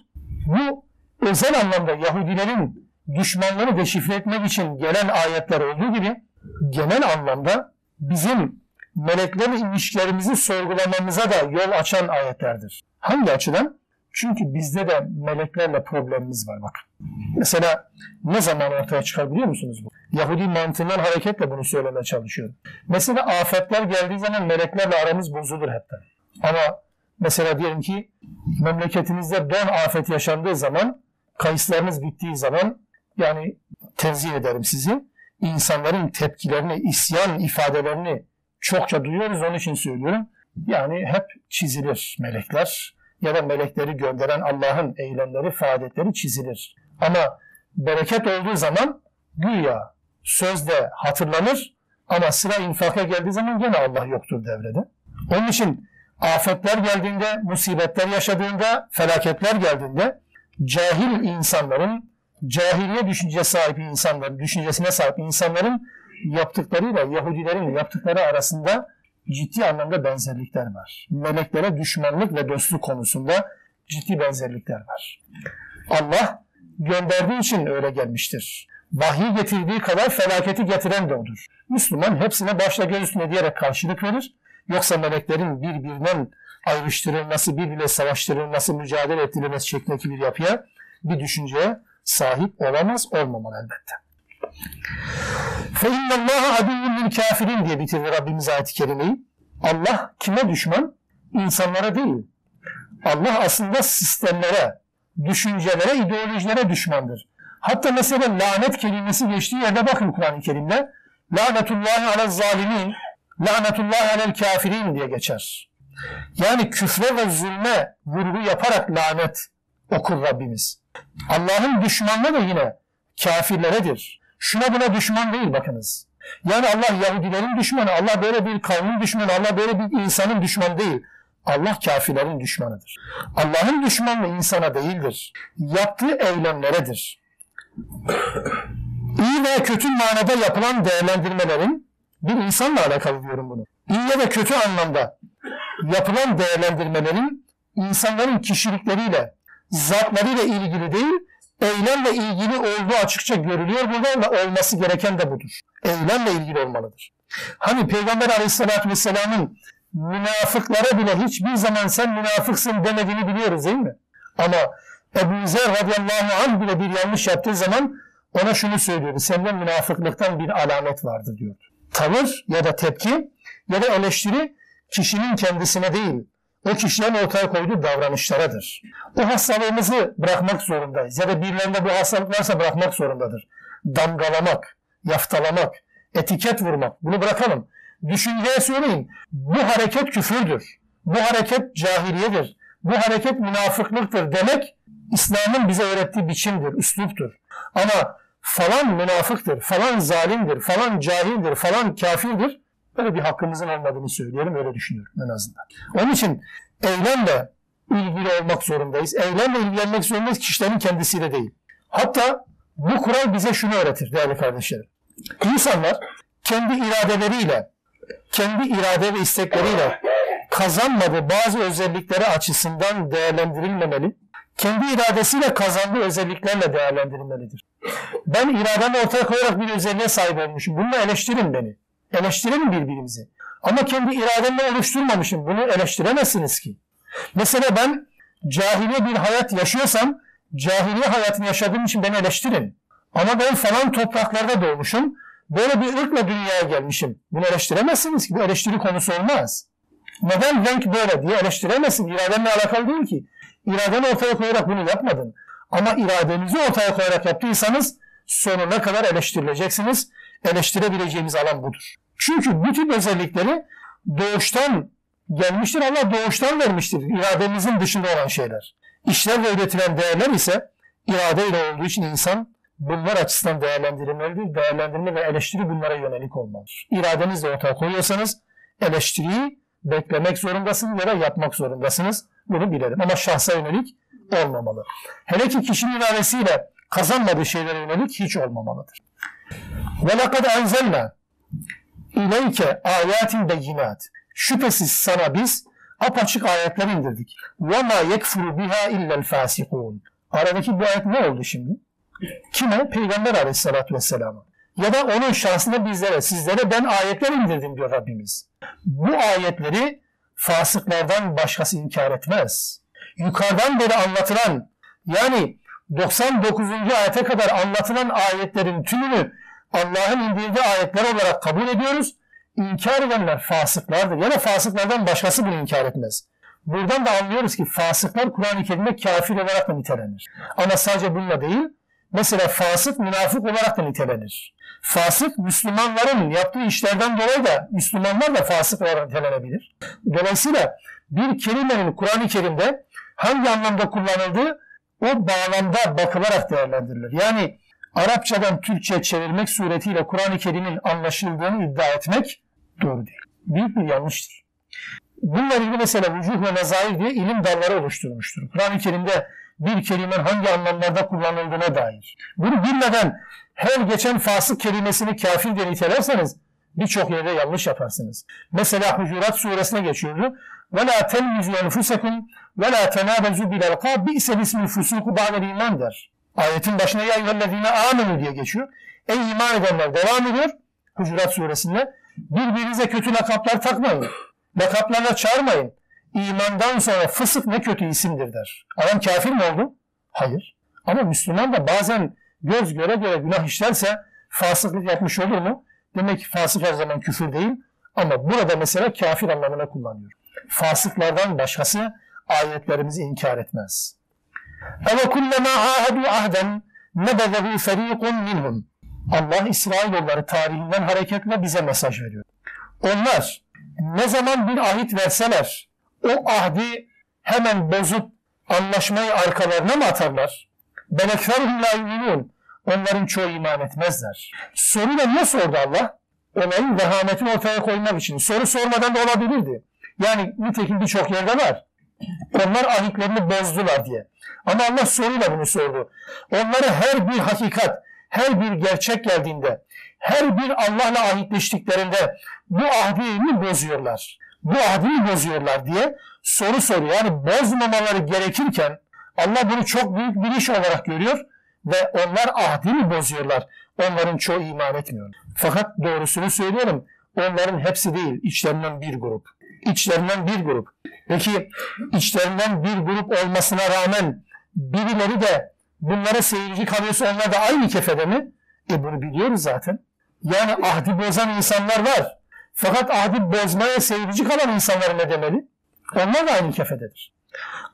Bu özel anlamda Yahudilerin düşmanlığını deşifre etmek için gelen ayetler olduğu gibi genel anlamda bizim meleklerle ilişkilerimizi sorgulamamıza da yol açan ayetlerdir. Hangi açıdan? Çünkü bizde de meleklerle problemimiz var bak. Mesela ne zaman ortaya çıkar biliyor musunuz bu? Yahudi mantığından hareketle bunu söylemeye çalışıyorum. Mesela afetler geldiği zaman meleklerle aramız bozulur hepten. Ama mesela diyelim ki memleketinizde don afet yaşandığı zaman, kayıslarınız bittiği zaman yani tenzih ederim sizi. İnsanların tepkilerini, isyan ifadelerini çokça duyuyoruz. Onun için söylüyorum. Yani hep çizilir melekler ya da melekleri gönderen Allah'ın eylemleri, faaliyetleri çizilir. Ama bereket olduğu zaman güya sözde hatırlanır ama sıra infaka geldiği zaman gene Allah yoktur devrede. Onun için afetler geldiğinde, musibetler yaşadığında, felaketler geldiğinde cahil insanların, cahiliye düşünce sahip insanların, düşüncesine sahip insanların yaptıklarıyla Yahudilerin yaptıkları arasında ciddi anlamda benzerlikler var. Meleklere düşmanlık ve dostluk konusunda ciddi benzerlikler var. Allah gönderdiği için öyle gelmiştir. Vahiy getirdiği kadar felaketi getiren de odur. Müslüman hepsine başla göz üstüne diyerek karşılık verir. Yoksa meleklerin birbirinden ayrıştırılması, birbirine savaştırılması, mücadele ettirilmesi şeklindeki bir yapıya, bir düşünceye sahip olamaz, olmamalı elbette. فَاِنَّ اللّٰهَ عَدُوٌ kafirin diye bitirdi Rabbimiz ayet-i kerimeyi. Allah kime düşman? İnsanlara değil. Allah aslında sistemlere, düşüncelere, ideolojilere düşmandır. Hatta mesela lanet kelimesi geçtiği yerde bakın Kur'an-ı Kerim'de. Lanetullahi ala zalimin, lanetullahi alel kafirin diye geçer. Yani küfre ve zulme vurgu yaparak lanet okur Rabbimiz. Allah'ın düşmanlığı da yine kafirleredir. Şuna buna düşman değil bakınız. Yani Allah Yahudilerin düşmanı, Allah böyle bir kavmin düşmanı, Allah böyle bir insanın düşmanı değil. Allah kafirlerin düşmanıdır. Allah'ın düşmanlığı insana değildir. Yaptığı eylemleredir. İyi veya kötü manada yapılan değerlendirmelerin bir insanla alakalı diyorum bunu. İyi ya kötü anlamda yapılan değerlendirmelerin insanların kişilikleriyle, zatlarıyla ilgili değil, eylemle ilgili olduğu açıkça görülüyor burada ve olması gereken de budur. Eylemle ilgili olmalıdır. Hani Peygamber Aleyhisselatü Vesselam'ın münafıklara bile hiçbir zaman sen münafıksın demediğini biliyoruz değil mi? Ama Ebu Zer radıyallahu anh bile bir yanlış yaptığı zaman ona şunu söylüyordu. Sende münafıklıktan bir alamet vardır diyordu. Tavır ya da tepki ya da eleştiri kişinin kendisine değil, o kişilerin ortaya koyduğu davranışlaradır. O hastalığımızı bırakmak zorundayız. Ya da birilerinde bu hastalık varsa bırakmak zorundadır. Damgalamak, yaftalamak, etiket vurmak. Bunu bırakalım. Düşünceye söyleyin. Bu hareket küfürdür. Bu hareket cahiliyedir. Bu hareket münafıklıktır demek İslam'ın bize öğrettiği biçimdir, üsluptur. Ama falan münafıktır, falan zalimdir, falan cahildir, falan kafirdir. Böyle bir hakkımızın olmadığını söyleyelim, öyle düşünüyorum en azından. Onun için eylemle ilgili olmak zorundayız. Eylemle ilgilenmek zorundayız kişilerin kendisiyle değil. Hatta bu kural bize şunu öğretir değerli kardeşlerim. İnsanlar kendi iradeleriyle, kendi irade ve istekleriyle kazanmadığı bazı özellikleri açısından değerlendirilmemeli, kendi iradesiyle kazandığı özelliklerle değerlendirilmelidir. Ben irademi ortaya koyarak bir özelliğe sahip olmuşum. Bununla eleştirin beni. Eleştirelim birbirimizi. Ama kendi irademle oluşturmamışım. Bunu eleştiremezsiniz ki. Mesela ben cahiliye bir hayat yaşıyorsam cahiliye hayatını yaşadığım için beni eleştirin. Ama ben falan topraklarda doğmuşum. Böyle bir ırkla dünyaya gelmişim. Bunu eleştiremezsiniz ki. Bu eleştiri konusu olmaz. Neden renk böyle diye eleştiremezsin. İradenle alakalı değil ki. İradeni ortaya koyarak bunu yapmadın. Ama iradenizi ortaya koyarak yaptıysanız sonuna kadar eleştirileceksiniz. Eleştirebileceğimiz alan budur. Çünkü tip özellikleri doğuştan gelmiştir. Allah doğuştan vermiştir. İrademizin dışında olan şeyler. İşler ve üretilen değerler ise iradeyle olduğu için insan bunlar açısından değerlendirilmelidir. Değerlendirme ve eleştiri bunlara yönelik olmalıdır. İradenizle ortaya koyuyorsanız eleştiriyi beklemek zorundasınız ya da yapmak zorundasınız. Bunu bilelim. Ama şahsa yönelik olmamalı. Hele ki kişinin iradesiyle kazanmadığı şeylere yönelik hiç olmamalıdır. Ve lekad enzelna ileyke ayatin beyinat. Şüphesiz sana biz apaçık ayetler indirdik. Ve ma yekfuru biha illel fasikun. Aradaki bu ayet ne oldu şimdi? Kime? Peygamber aleyhissalatü vesselam'a. Ya da onun şahsında bizlere, sizlere ben ayetler indirdim diyor Rabbimiz. Bu ayetleri fasıklardan başkası inkar etmez. Yukarıdan beri anlatılan yani 99. ayete kadar anlatılan ayetlerin tümünü Allah'ın indirdiği ayetler olarak kabul ediyoruz. İnkar edenler fasıklardır. Ya da fasıklardan başkası bunu inkar etmez. Buradan da anlıyoruz ki fasıklar Kur'an-ı Kerim'de kafir olarak da nitelenir. Ama sadece bununla değil, mesela fasık münafık olarak da nitelenir. Fasık Müslümanların yaptığı işlerden dolayı da Müslümanlar da fasık olarak nitelenebilir. Dolayısıyla bir kelimenin Kur'an-ı Kerim'de hangi anlamda kullanıldığı o bağlamda bakılarak değerlendirilir. Yani Arapçadan Türkçe çevirmek suretiyle Kur'an-ı Kerim'in anlaşıldığını iddia etmek doğru değil. Büyük bir yanlıştır. Bununla ilgili mesela vücuh ve nezair diye ilim dalları oluşturmuştur. Kur'an-ı Kerim'de bir kelimenin hangi anlamlarda kullanıldığına dair. Bunu bilmeden her geçen fasık kelimesini kafir diye nitelerseniz birçok yerde yanlış yaparsınız. Mesela Hucurat suresine geçiyordu. وَلَا تَلْمِزُوا أَنْفُسَكُمْ وَلَا تَنَابَزُوا بِالْاَلْقَابِ بِئْسَ الْاِسْمِ الْفُسُوقُ بَعْدَ iman der. Ayetin başına ya eyyühellezine amenu diye geçiyor. Ey iman edenler devam ediyor. Hucurat suresinde. Birbirinize kötü lakaplar takmayın. Lakaplarla çağırmayın. İmandan sonra fısık ne kötü isimdir der. Adam kafir mi oldu? Hayır. Ama Müslüman da bazen göz göre göre günah işlerse fasıklık yapmış olur mu? Demek ki fasık her zaman küfür değil. Ama burada mesela kafir anlamına kullanıyor. Fasıklardan başkası ayetlerimizi inkar etmez. Eve kullema ahadu ahden nebezehu ferikun minhum. Allah İsrailoğulları tarihinden hareketle bize mesaj veriyor. Onlar ne zaman bir ahit verseler o ahdi hemen bozup anlaşmayı arkalarına mı atarlar? Belekferhum la yuminun. Onların çoğu iman etmezler. Soruyla ne sordu Allah? Olayın vehametini ortaya koymak için. Soru sormadan da olabilirdi. Yani nitekim birçok yerde var. Onlar ahitlerini bozdular diye. Ama Allah soruyla bunu sordu. Onları her bir hakikat, her bir gerçek geldiğinde, her bir Allah'la ahitleştiklerinde bu ahdini bozuyorlar. Bu ahdini bozuyorlar diye soru soruyor. Yani bozmamaları gerekirken Allah bunu çok büyük bir iş olarak görüyor ve onlar ahdini bozuyorlar. Onların çoğu iman etmiyor. Fakat doğrusunu söylüyorum. Onların hepsi değil, içlerinden bir grup. İçlerinden bir grup. Peki içlerinden bir grup olmasına rağmen birileri de bunlara seyirci kalıyorsa onlar da aynı kefede mi? E bunu biliyoruz zaten. Yani ahdi bozan insanlar var. Fakat ahdi bozmaya seyirci kalan insanlar ne demeli? Onlar da aynı kefededir.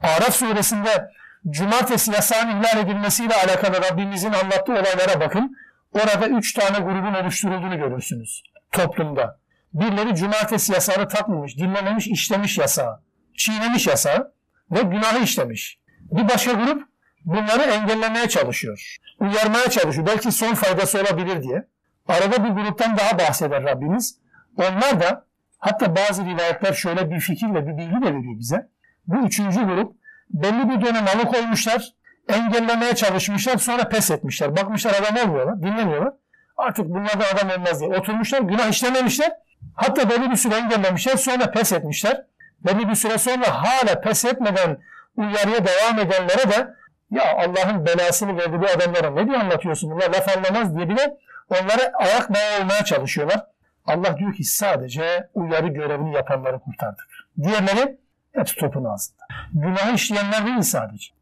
Araf suresinde cumartesi yasağın ihlal edilmesiyle alakalı Rabbimizin anlattığı olaylara bakın. Orada üç tane grubun oluşturulduğunu görürsünüz toplumda. Birileri cumartesi yasağını takmamış, dinlememiş, işlemiş yasağı, çiğnemiş yasağı ve günahı işlemiş. Bir başka grup bunları engellemeye çalışıyor, uyarmaya çalışıyor. Belki son faydası olabilir diye. Arada bir gruptan daha bahseder Rabbimiz. Onlar da hatta bazı rivayetler şöyle bir fikir ve bir bilgi de veriyor bize. Bu üçüncü grup belli bir dönem alıkoymuşlar, engellemeye çalışmışlar, sonra pes etmişler. Bakmışlar adam olmuyorlar, dinlemiyorlar. Artık bunlardan adam olmaz diye oturmuşlar, günah işlememişler. Hatta belli bir süre engellemişler, sonra pes etmişler. Belli bir süre sonra hala pes etmeden uyarıya devam edenlere de ya Allah'ın belasını verdi bu adamlara ne diye anlatıyorsun bunlar laf anlamaz diye bile onlara ayak bağı olmaya çalışıyorlar. Allah diyor ki sadece uyarı görevini yapanları kurtardık. Diğerleri hepsi topun ağzında. Günahı işleyenler değil sadece.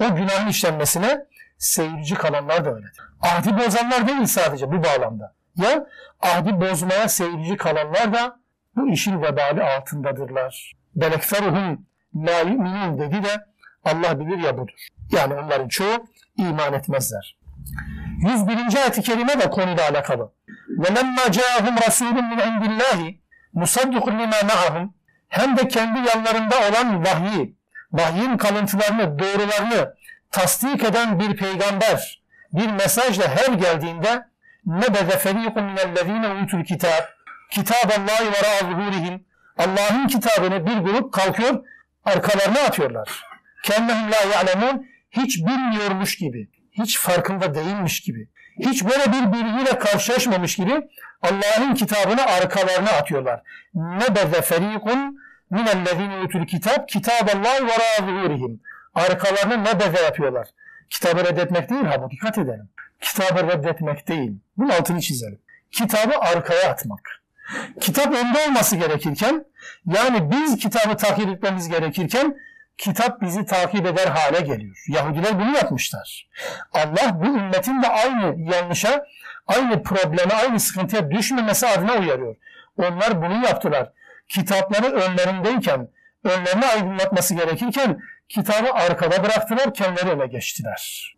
O günahın işlenmesine seyirci kalanlar da öyledir. Ahdi bozanlar değil sadece bu bağlamda. Ya ahdi bozmaya seyirci kalanlar da bu işin vebali altındadırlar. Belekferuhum la yu'minun dedi de Allah bilir ya budur. Yani onların çoğu iman etmezler. 101. ayet-i kerime de konuyla alakalı. وَلَمَّا جَاءَهُمْ رَسُولٌ مِنْ عِنْدِ اللّٰهِ مُصَدِّقٌ لِمَا مَعَهُمْ Hem de kendi yanlarında olan vahyi, vahyin kalıntılarını, doğrularını tasdik eden bir peygamber, bir mesajla her geldiğinde nebeze ferikun minellezine utul kitab kitaballahi ve zuhurihim Allah'ın kitabını bir grup kalkıyor arkalarına atıyorlar. Kennehum la ya'lemun hiç bilmiyormuş gibi, hiç farkında değilmiş gibi, hiç böyle bir bilgiyle karşılaşmamış gibi Allah'ın kitabını arkalarına atıyorlar. Nebeze ferikun minellezine utul kitab kitaballahi ve zuhurihim arkalarını nebeze yapıyorlar. Kitabı reddetmek değil ha dikkat edelim. Kitabı reddetmek değil. Bunun altını çizelim. Kitabı arkaya atmak. Kitap önde olması gerekirken yani biz kitabı takip etmemiz gerekirken kitap bizi takip eder hale geliyor. Yahudiler bunu yapmışlar. Allah bu ümmetin de aynı yanlışa, aynı probleme, aynı sıkıntıya düşmemesi adına uyarıyor. Onlar bunu yaptılar. Kitapları önlerindeyken, önlerini aydınlatması gerekirken kitabı arkada bıraktılar, kendileri öne geçtiler.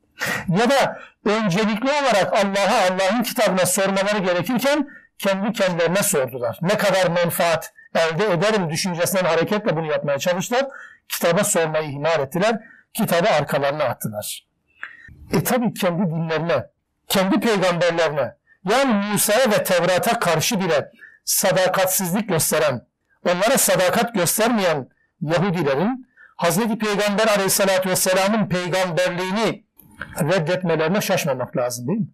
Ya da öncelikli olarak Allah'a, Allah'ın kitabına sormaları gerekirken kendi kendilerine sordular. Ne kadar menfaat elde ederim düşüncesinden hareketle bunu yapmaya çalıştılar. Kitaba sormayı ihmal ettiler. Kitabı arkalarına attılar. E tabi kendi dinlerine, kendi peygamberlerine yani Musa'ya ve Tevrat'a karşı bile sadakatsizlik gösteren, onlara sadakat göstermeyen Yahudilerin Hazreti Peygamber Aleyhisselatü Vesselam'ın peygamberliğini reddetmelerine şaşmamak lazım değil mi?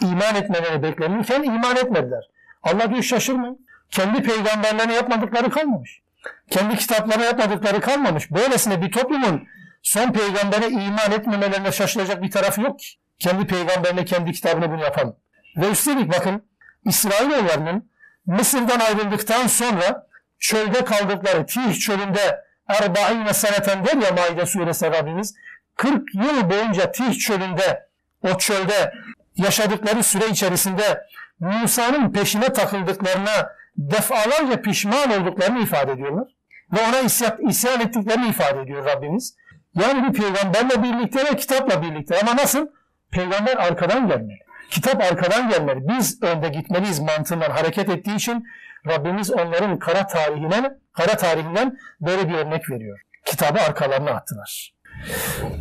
İman etmeleri beklenirken iman etmediler. Allah diyor şaşırmayın. Kendi peygamberlerine yapmadıkları kalmamış. Kendi kitaplarına yapmadıkları kalmamış. Böylesine bir toplumun son peygambere iman etmemelerine şaşılacak bir tarafı yok ki. Kendi peygamberine, kendi kitabına bunu yapan. Ve üstelik bakın İsrailoğullarının Mısır'dan ayrıldıktan sonra çölde kaldıkları Tih çölünde Erba'ine seneten der ya Maide suresi Rabbimiz 40 yıl boyunca Tih çölünde o çölde yaşadıkları süre içerisinde Musa'nın peşine takıldıklarına defalarca pişman olduklarını ifade ediyorlar. Ve ona isyan, isyan ettiklerini ifade ediyor Rabbimiz. Yani bir peygamberle birlikte ve kitapla birlikte. Ama nasıl? Peygamber arkadan gelmeli. Kitap arkadan gelmeli. Biz önde gitmeliyiz mantığından hareket ettiği için Rabbimiz onların kara tarihinden, kara tarihinden böyle bir örnek veriyor. Kitabı arkalarına attılar.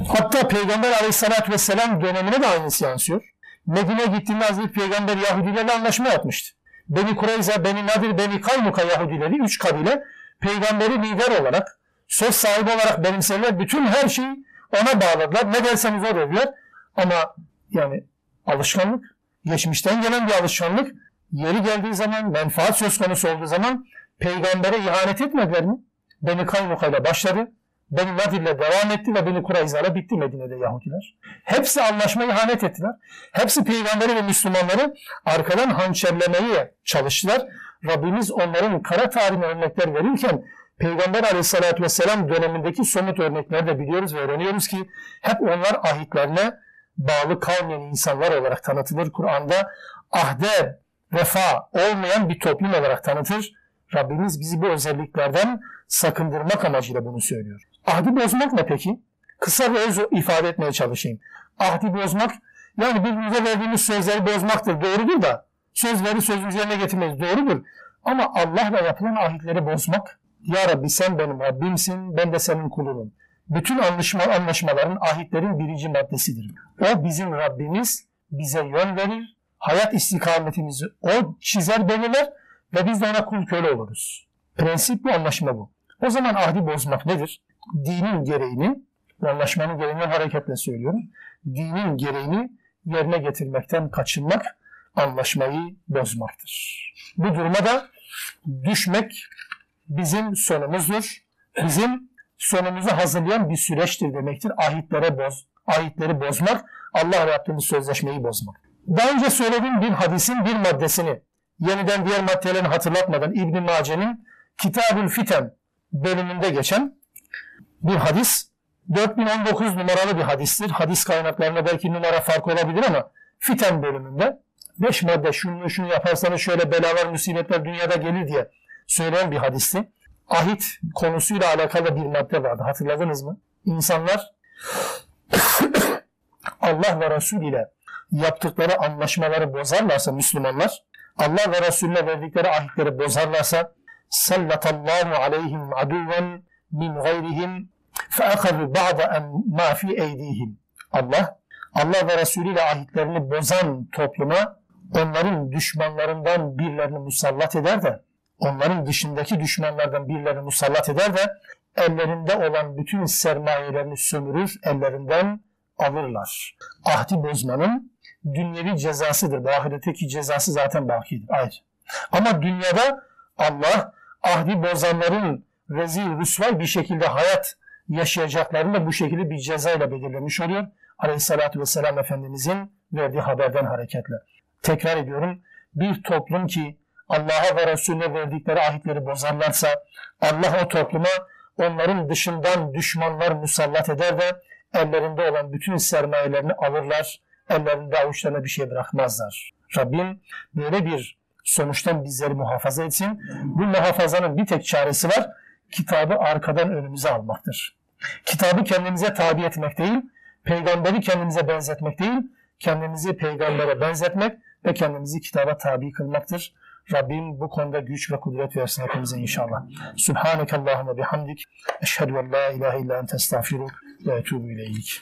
Hatta Peygamber aleyhissalatü vesselam dönemine de aynısı yansıyor. Medine gittiğinde Hazreti Peygamber Yahudilerle anlaşma yapmıştı. Beni Kureyza, Beni Nadir, Beni Kaymuka Yahudileri, üç kabile peygamberi lider olarak, söz sahibi olarak benimsediler. Bütün her şeyi ona bağladılar. Ne derseniz o dediler. Ama yani alışkanlık, geçmişten gelen bir alışkanlık yeri geldiği zaman, menfaat söz konusu olduğu zaman peygambere ihanet etmediler mi? Beni Kaynuka ile başladı. Beni Nadir ile devam etti ve Beni Kurayza ile bitti Medine'de Yahudiler. Hepsi anlaşma ihanet ettiler. Hepsi peygamberi ve Müslümanları arkadan hançerlemeye çalıştılar. Rabbimiz onların kara tarihine örnekler verirken Peygamber aleyhissalatü vesselam dönemindeki somut örnekleri de biliyoruz ve öğreniyoruz ki hep onlar ahitlerine bağlı kalmayan insanlar olarak tanıtılır. Kur'an'da ahde vefa olmayan bir toplum olarak tanıtır. Rabbimiz bizi bu özelliklerden sakındırmak amacıyla bunu söylüyor. Ahdi bozmak ne peki? Kısa ve öz ifade etmeye çalışayım. Ahdi bozmak yani birbirimize verdiğimiz sözleri bozmaktır. Doğrudur da sözleri sözün üzerine getirmeyiz. Doğrudur. Ama Allah'la yapılan ahitleri bozmak Ya Rabbi sen benim Rabbimsin, ben de senin kulunum. Bütün anlaşma, anlaşmaların, ahitlerin birinci maddesidir. O bizim Rabbimiz bize yön verir, hayat istikametimizi o çizer belirler ve biz de ona kul köle oluruz. Prensip bu, anlaşma bu. O zaman ahdi bozmak nedir? Dinin gereğini, anlaşmanın gereğinden hareketle söylüyorum, dinin gereğini yerine getirmekten kaçınmak, anlaşmayı bozmaktır. Bu duruma da düşmek bizim sonumuzdur. Bizim sonumuzu hazırlayan bir süreçtir demektir. Ahitlere boz, ahitleri bozmak, Allah'la yaptığımız sözleşmeyi bozmak. Daha önce söylediğim bir hadisin bir maddesini yeniden diğer maddelerini hatırlatmadan İbn Mace'nin Kitabül Fiten bölümünde geçen bir hadis 4019 numaralı bir hadistir. Hadis kaynaklarında belki numara farkı olabilir ama Fiten bölümünde 5 madde şunu şunu yaparsanız şöyle belalar, musibetler dünyada gelir diye söyleyen bir hadisti. Ahit konusuyla alakalı bir madde vardı. Hatırladınız mı? İnsanlar [coughs] Allah ve Resul ile yaptıkları anlaşmaları bozarlarsa Müslümanlar, Allah ve Resulüne verdikleri ahitleri bozarlarsa sallatallahu aleyhim aduven min gayrihim feakazu ba'da ma fi eydihim. Allah, Allah ve Resulü ile ahitlerini bozan topluma onların düşmanlarından birilerini musallat eder de onların dışındaki düşmanlardan birilerini musallat eder de ellerinde olan bütün sermayelerini sömürür, ellerinden alırlar. Ahdi bozmanın dünyevi cezasıdır. Bu ahiretteki cezası zaten bakidir. Ayrı. Ama dünyada Allah ahdi bozanların rezil, rüsvay bir şekilde hayat yaşayacaklarını da bu şekilde bir cezayla belirlemiş oluyor. Aleyhissalatü vesselam Efendimizin verdiği haberden hareketle. Tekrar ediyorum. Bir toplum ki Allah'a ve Resulüne verdikleri ahitleri bozarlarsa Allah o topluma onların dışından düşmanlar musallat eder de ellerinde olan bütün sermayelerini alırlar, ellerinde avuçlarına bir şey bırakmazlar. Rabbim böyle bir sonuçtan bizleri muhafaza etsin. Bu muhafazanın bir tek çaresi var, kitabı arkadan önümüze almaktır. Kitabı kendimize tabi etmek değil, peygamberi kendimize benzetmek değil, kendimizi peygambere benzetmek ve kendimizi kitaba tabi kılmaktır. Rabbim bu konuda güç ve kudret versin hepimize inşallah. Subhaneke Allahümme bihamdik. Eşhedü en la ilahe illa ente estağfiruk ve etubu ileyk.